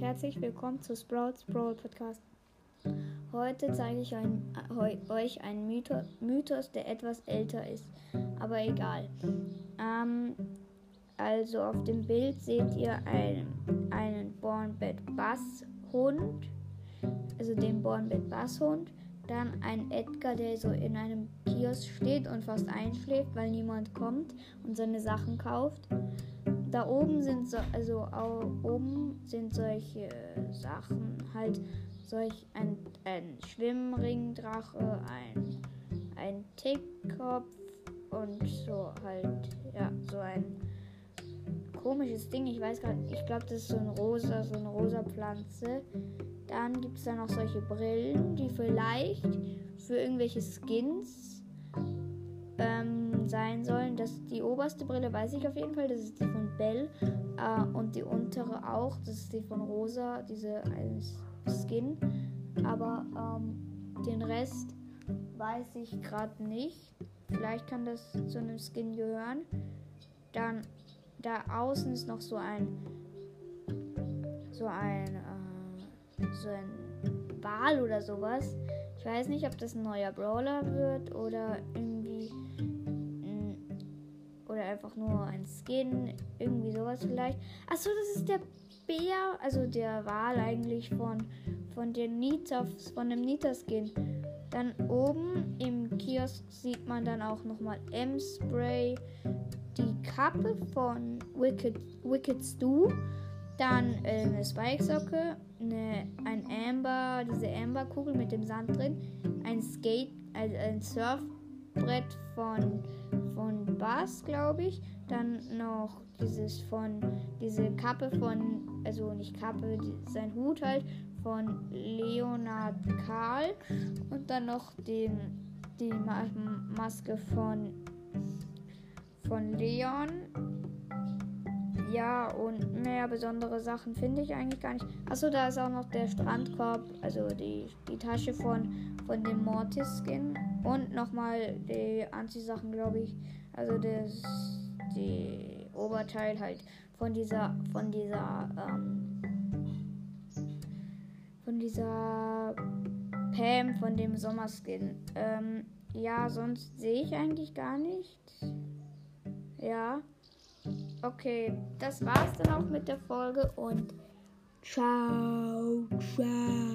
herzlich willkommen zu Sprouts Brawl Podcast. Heute zeige ich ein, euch einen Mythos, der etwas älter ist, aber egal. Ähm, also auf dem Bild seht ihr einen, einen Bornbett Bass Hund, also den Bornbett Bass Hund dann ein Edgar, der so in einem Kiosk steht und fast einschläft, weil niemand kommt und seine Sachen kauft. Da oben sind so, also oben sind solche Sachen, halt solch ein, ein Schwimmringdrache, ein, ein Tickkopf und so halt, ja, so ein komisches Ding. Ich weiß gar nicht, ich glaube, das ist so ein rosa, so eine rosa Pflanze. Dann gibt es da noch solche Brillen, die vielleicht für irgendwelche Skins ähm, sein sollen. Das, die oberste Brille weiß ich auf jeden Fall, das ist die von Bell. Äh, und die untere auch, das ist die von Rosa, diese Skin. Aber ähm, den Rest weiß ich gerade nicht. Vielleicht kann das zu einem Skin gehören. Dann da außen ist noch so ein so ein äh, so ein Wal oder sowas. Ich weiß nicht, ob das ein neuer Brawler wird oder irgendwie einfach nur ein Skin, irgendwie sowas vielleicht. Achso, das ist der Bär, also der Wal eigentlich von von der Nita, von dem Nita Skin. Dann oben im Kiosk sieht man dann auch nochmal M-Spray, die Kappe von Wicked, Wicked Stu dann äh, eine Spike-Socke, eine, ein Amber, diese Amber-Kugel mit dem Sand drin, ein Skate, also ein Surfbrett von, von Bass, glaube ich. Dann noch dieses von, diese Kappe von, also nicht Kappe, sein Hut halt, von Leonard Karl. Und dann noch den, die Maske von, von Leon ja, und mehr besondere Sachen finde ich eigentlich gar nicht. Achso, da ist auch noch der Strandkorb, also die, die Tasche von, von dem Mortis-Skin. Und nochmal die Anziehsachen, glaube ich. Also das die Oberteil halt von dieser, von dieser, ähm, von dieser Pam, von dem Sommerskin. Ähm, ja, sonst sehe ich eigentlich gar nicht. Ja. Okay, das war's dann auch mit der Folge und ciao, ciao.